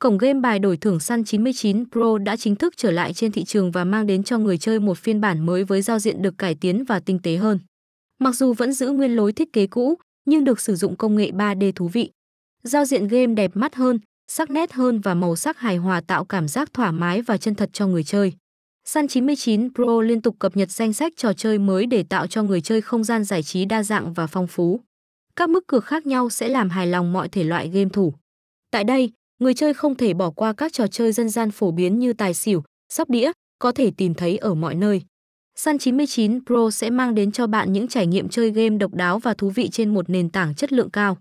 cổng game bài đổi thưởng Sun 99 Pro đã chính thức trở lại trên thị trường và mang đến cho người chơi một phiên bản mới với giao diện được cải tiến và tinh tế hơn. Mặc dù vẫn giữ nguyên lối thiết kế cũ, nhưng được sử dụng công nghệ 3D thú vị. Giao diện game đẹp mắt hơn, sắc nét hơn và màu sắc hài hòa tạo cảm giác thoải mái và chân thật cho người chơi. Sun 99 Pro liên tục cập nhật danh sách trò chơi mới để tạo cho người chơi không gian giải trí đa dạng và phong phú. Các mức cược khác nhau sẽ làm hài lòng mọi thể loại game thủ. Tại đây, người chơi không thể bỏ qua các trò chơi dân gian phổ biến như tài xỉu, sóc đĩa, có thể tìm thấy ở mọi nơi. Sun 99 Pro sẽ mang đến cho bạn những trải nghiệm chơi game độc đáo và thú vị trên một nền tảng chất lượng cao.